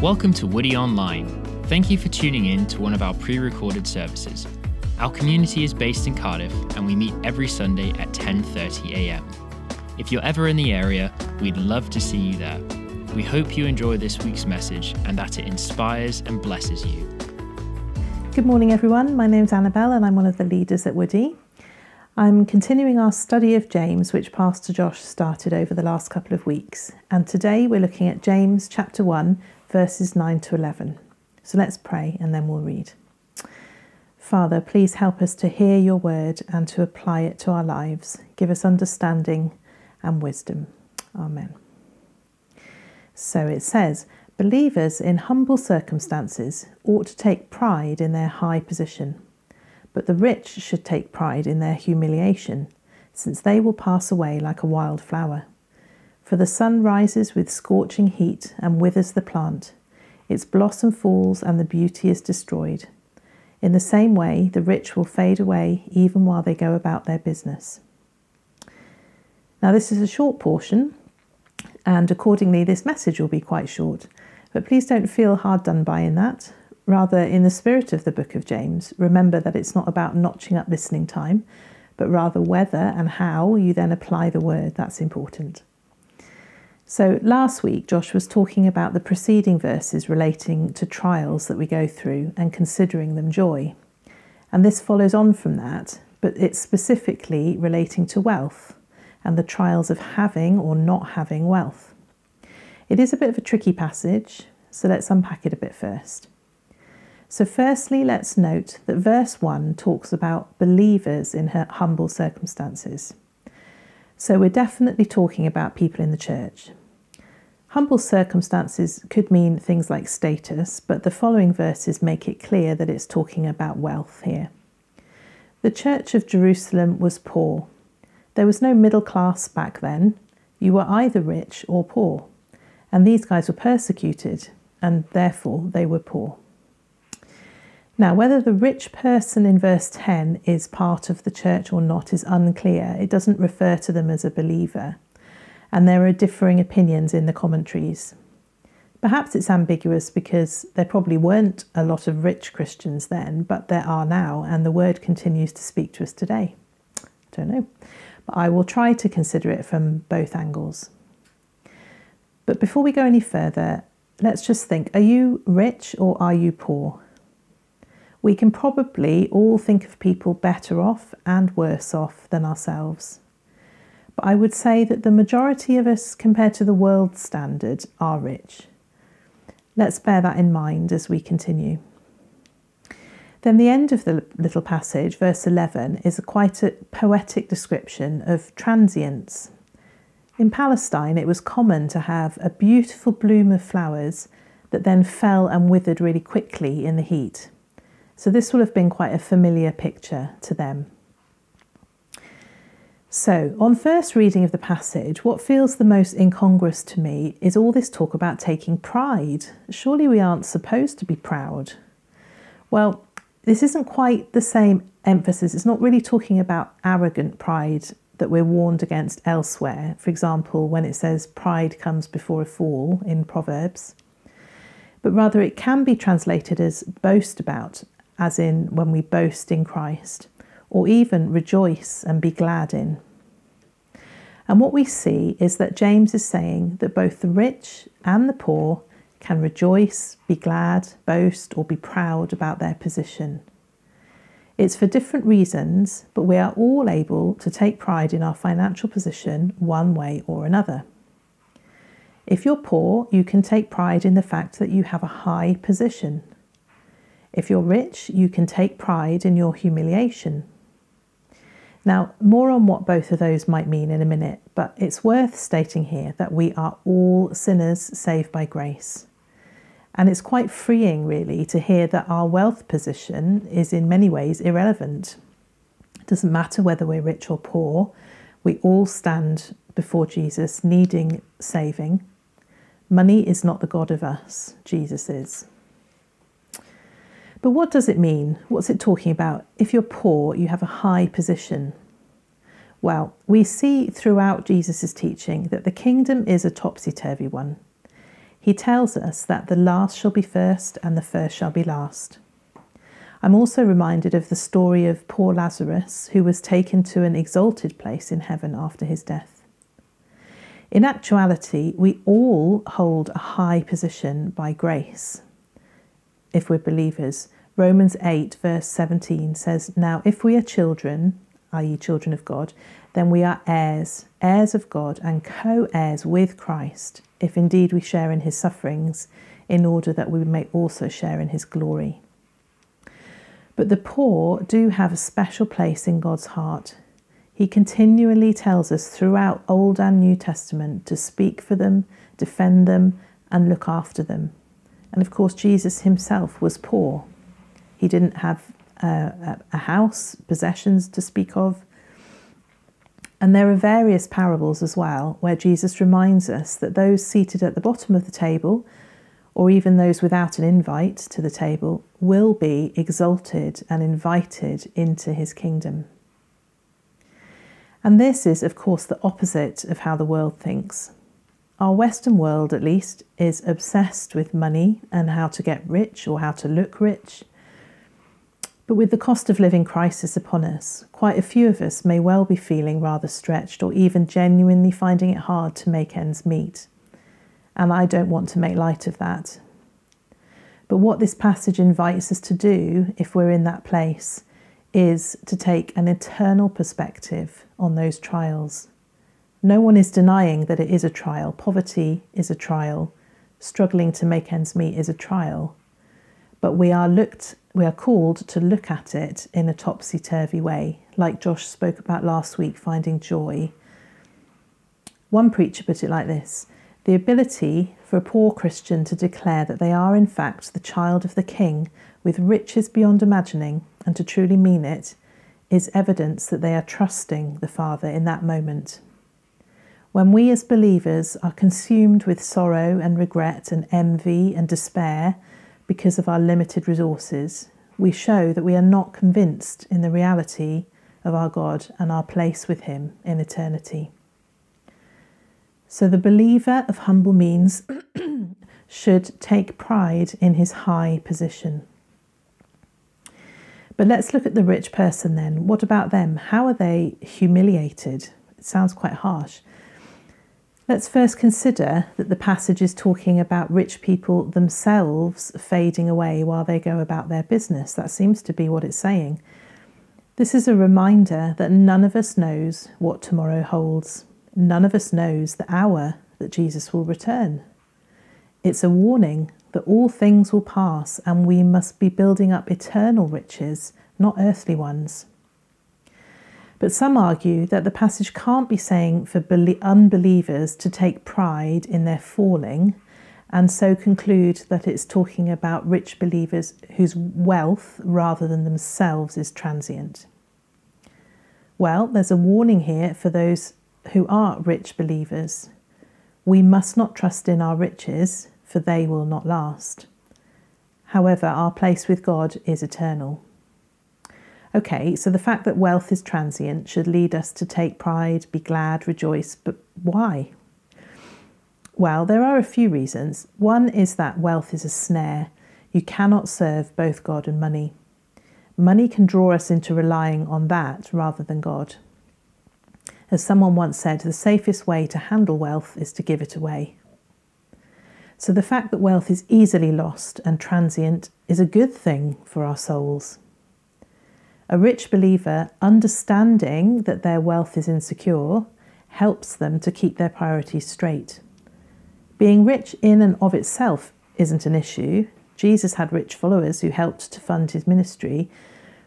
Welcome to Woody Online. Thank you for tuning in to one of our pre recorded services. Our community is based in Cardiff and we meet every Sunday at 10:30 a.m. If you're ever in the area, we'd love to see you there. We hope you enjoy this week's message and that it inspires and blesses you. Good morning, everyone. My name's Annabel, and I'm one of the leaders at Woody. I'm continuing our study of James, which Pastor Josh started over the last couple of weeks. And today we're looking at James chapter 1, verses 9 to 11. So let's pray and then we'll read. Father, please help us to hear your word and to apply it to our lives. Give us understanding and wisdom. Amen. So it says, Believers in humble circumstances ought to take pride in their high position, but the rich should take pride in their humiliation, since they will pass away like a wild flower. For the sun rises with scorching heat and withers the plant, its blossom falls and the beauty is destroyed. In the same way, the rich will fade away even while they go about their business. Now, this is a short portion, and accordingly, this message will be quite short. But please don't feel hard done by in that. Rather, in the spirit of the book of James, remember that it's not about notching up listening time, but rather whether and how you then apply the word. That's important. So, last week, Josh was talking about the preceding verses relating to trials that we go through and considering them joy. And this follows on from that, but it's specifically relating to wealth and the trials of having or not having wealth. It is a bit of a tricky passage, so let's unpack it a bit first. So, firstly, let's note that verse 1 talks about believers in humble circumstances. So, we're definitely talking about people in the church. Humble circumstances could mean things like status, but the following verses make it clear that it's talking about wealth here. The church of Jerusalem was poor. There was no middle class back then. You were either rich or poor. And these guys were persecuted, and therefore they were poor. Now, whether the rich person in verse 10 is part of the church or not is unclear. It doesn't refer to them as a believer, and there are differing opinions in the commentaries. Perhaps it's ambiguous because there probably weren't a lot of rich Christians then, but there are now, and the word continues to speak to us today. I don't know. But I will try to consider it from both angles. But before we go any further, let's just think are you rich or are you poor? We can probably all think of people better off and worse off than ourselves. But I would say that the majority of us, compared to the world standard, are rich. Let's bear that in mind as we continue. Then, the end of the little passage, verse 11, is a quite a poetic description of transience in Palestine, it was common to have a beautiful bloom of flowers that then fell and withered really quickly in the heat. So, this will have been quite a familiar picture to them. So, on first reading of the passage, what feels the most incongruous to me is all this talk about taking pride. Surely we aren't supposed to be proud. Well, this isn't quite the same emphasis. It's not really talking about arrogant pride that we're warned against elsewhere. For example, when it says pride comes before a fall in Proverbs. But rather, it can be translated as boast about, as in when we boast in Christ, or even rejoice and be glad in. And what we see is that James is saying that both the rich and the poor can rejoice, be glad, boast, or be proud about their position. It's for different reasons, but we are all able to take pride in our financial position one way or another. If you're poor, you can take pride in the fact that you have a high position. If you're rich, you can take pride in your humiliation. Now, more on what both of those might mean in a minute, but it's worth stating here that we are all sinners saved by grace. And it's quite freeing, really, to hear that our wealth position is in many ways irrelevant. It doesn't matter whether we're rich or poor, we all stand before Jesus needing saving. Money is not the God of us, Jesus is. But what does it mean? What's it talking about? If you're poor, you have a high position. Well, we see throughout Jesus' teaching that the kingdom is a topsy turvy one. he tells us that the last shall be first and the first shall be last. I'm also reminded of the story of poor Lazarus, who was taken to an exalted place in heaven after his death. In actuality, we all hold a high position by grace if we're believers. Romans 8, verse 17 says, Now if we are children, i.e., children of God, then we are heirs, heirs of God, and co heirs with Christ, if indeed we share in his sufferings, in order that we may also share in his glory. But the poor do have a special place in God's heart. He continually tells us throughout Old and New Testament to speak for them, defend them, and look after them. And of course, Jesus himself was poor. He didn't have uh, a, a house, possessions to speak of. And there are various parables as well where Jesus reminds us that those seated at the bottom of the table or even those without an invite to the table, will be exalted and invited into his kingdom. And this is, of course, the opposite of how the world thinks. Our Western world, at least, is obsessed with money and how to get rich or how to look rich. But with the cost of living crisis upon us, quite a few of us may well be feeling rather stretched or even genuinely finding it hard to make ends meet and I don't want to make light of that. But what this passage invites us to do, if we're in that place, is to take an eternal perspective on those trials. No one is denying that it is a trial. Poverty is a trial. Struggling to make ends meet is a trial. But we are looked we are called to look at it in a topsy turvy way, like Josh spoke about last week, finding joy. One preacher put it like this the ability for a poor Christian to declare that they are, in fact, the child of the King with riches beyond imagining and to truly mean it is evidence that they are trusting the Father in that moment. When we as believers are consumed with sorrow and regret and envy and despair because of our limited resources, we show that we are not convinced in the reality of our God and our place with Him in eternity. So the believer of humble means should take pride in his high position. But let's look at the rich person then. What about them? How are they humiliated? It sounds quite harsh. Let's first consider that the passage is talking about rich people themselves fading away while they go about their business. That seems to be what it's saying. This is a reminder that none of us knows what tomorrow holds. None of us knows the hour that Jesus will return. It's a warning that all things will pass and we must be building up eternal riches, not earthly ones. But some argue that the passage can't be saying for unbelievers to take pride in their falling, and so conclude that it's talking about rich believers whose wealth rather than themselves is transient. Well, there's a warning here for those who are rich believers. We must not trust in our riches, for they will not last. However, our place with God is eternal. Okay, so the fact that wealth is transient should lead us to take pride, be glad, rejoice, but why? Well, there are a few reasons. One is that wealth is a snare. You cannot serve both God and money. Money can draw us into relying on that rather than God. As someone once said, the safest way to handle wealth is to give it away. So the fact that wealth is easily lost and transient is a good thing for our souls. A rich believer, understanding that their wealth is insecure, helps them to keep their priorities straight. Being rich in and of itself isn't an issue. Jesus had rich followers who helped to fund his ministry,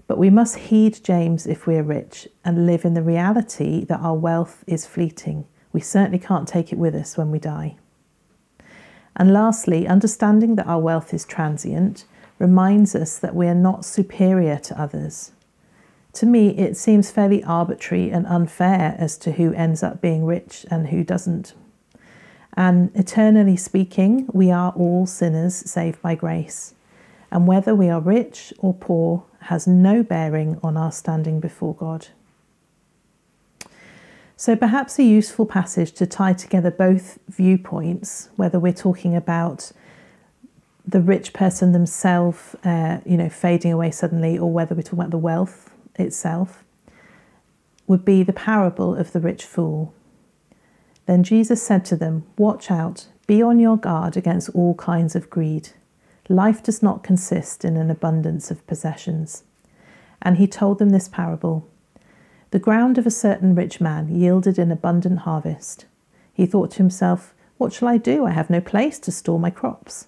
but we must heed James if we are rich and live in the reality that our wealth is fleeting. We certainly can't take it with us when we die. And lastly, understanding that our wealth is transient reminds us that we are not superior to others. To me, it seems fairly arbitrary and unfair as to who ends up being rich and who doesn't. And eternally speaking, we are all sinners saved by grace. And whether we are rich or poor, has no bearing on our standing before God. So, perhaps a useful passage to tie together both viewpoints, whether we're talking about the rich person themselves, uh, you know, fading away suddenly, or whether we're talking about the wealth itself, would be the parable of the rich fool. Then Jesus said to them, Watch out, be on your guard against all kinds of greed. Life does not consist in an abundance of possessions. And he told them this parable The ground of a certain rich man yielded an abundant harvest. He thought to himself, What shall I do? I have no place to store my crops.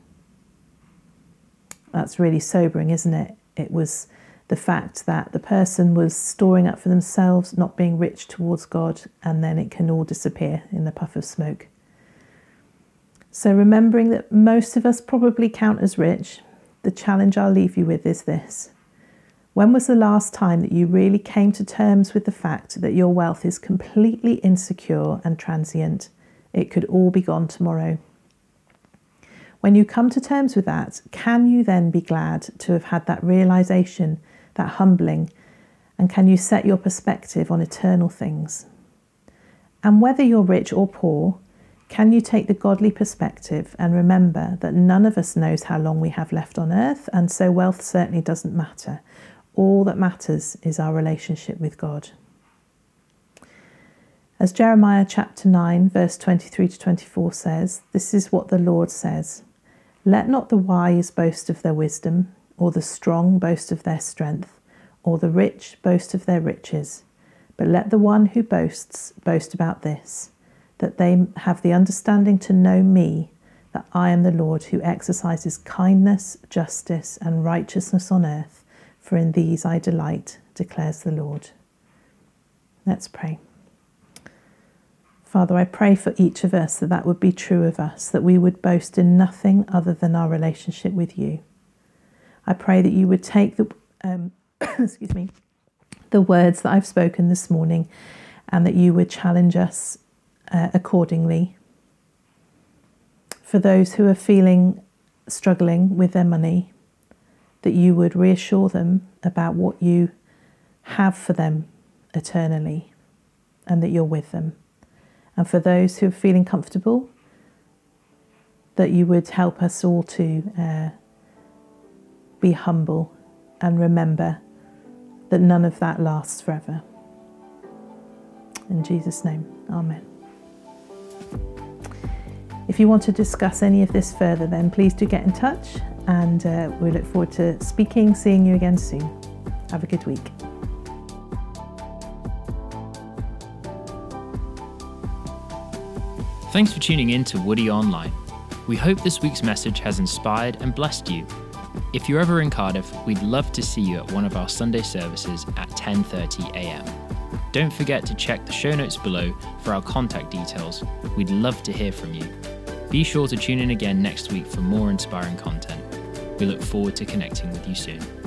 That's really sobering, isn't it? It was the fact that the person was storing up for themselves, not being rich towards God, and then it can all disappear in the puff of smoke. So, remembering that most of us probably count as rich, the challenge I'll leave you with is this. When was the last time that you really came to terms with the fact that your wealth is completely insecure and transient? It could all be gone tomorrow. When you come to terms with that, can you then be glad to have had that realization, that humbling, and can you set your perspective on eternal things? And whether you're rich or poor, can you take the godly perspective and remember that none of us knows how long we have left on earth, and so wealth certainly doesn't matter. All that matters is our relationship with God. As Jeremiah chapter 9, verse 23 to 24 says, This is what the Lord says let not the wise boast of their wisdom, or the strong boast of their strength, or the rich boast of their riches, but let the one who boasts boast about this, that they have the understanding to know me, that I am the Lord who exercises kindness, justice, and righteousness on earth, for in these I delight, declares the Lord. Let's pray. Father, I pray for each of us that that would be true of us, that we would boast in nothing other than our relationship with you. I pray that you would take the, um, excuse me, the words that I've spoken this morning, and that you would challenge us uh, accordingly. For those who are feeling struggling with their money, that you would reassure them about what you have for them eternally, and that you're with them and for those who are feeling comfortable, that you would help us all to uh, be humble and remember that none of that lasts forever. In Jesus' name, Amen. If you want to discuss any of this further, then please do get in touch, and uh, we look forward to speaking, seeing you again soon. Have a good week. Thanks for tuning in to Woody Online. We hope this week's message has inspired and blessed you. If you're ever in Cardiff, we'd love to see you at one of our Sunday services at 10:30 a.m. Don't forget to check the show notes below for our contact details. We'd love to hear from you. Be sure to tune in again next week for more inspiring content. We look forward to connecting with you soon.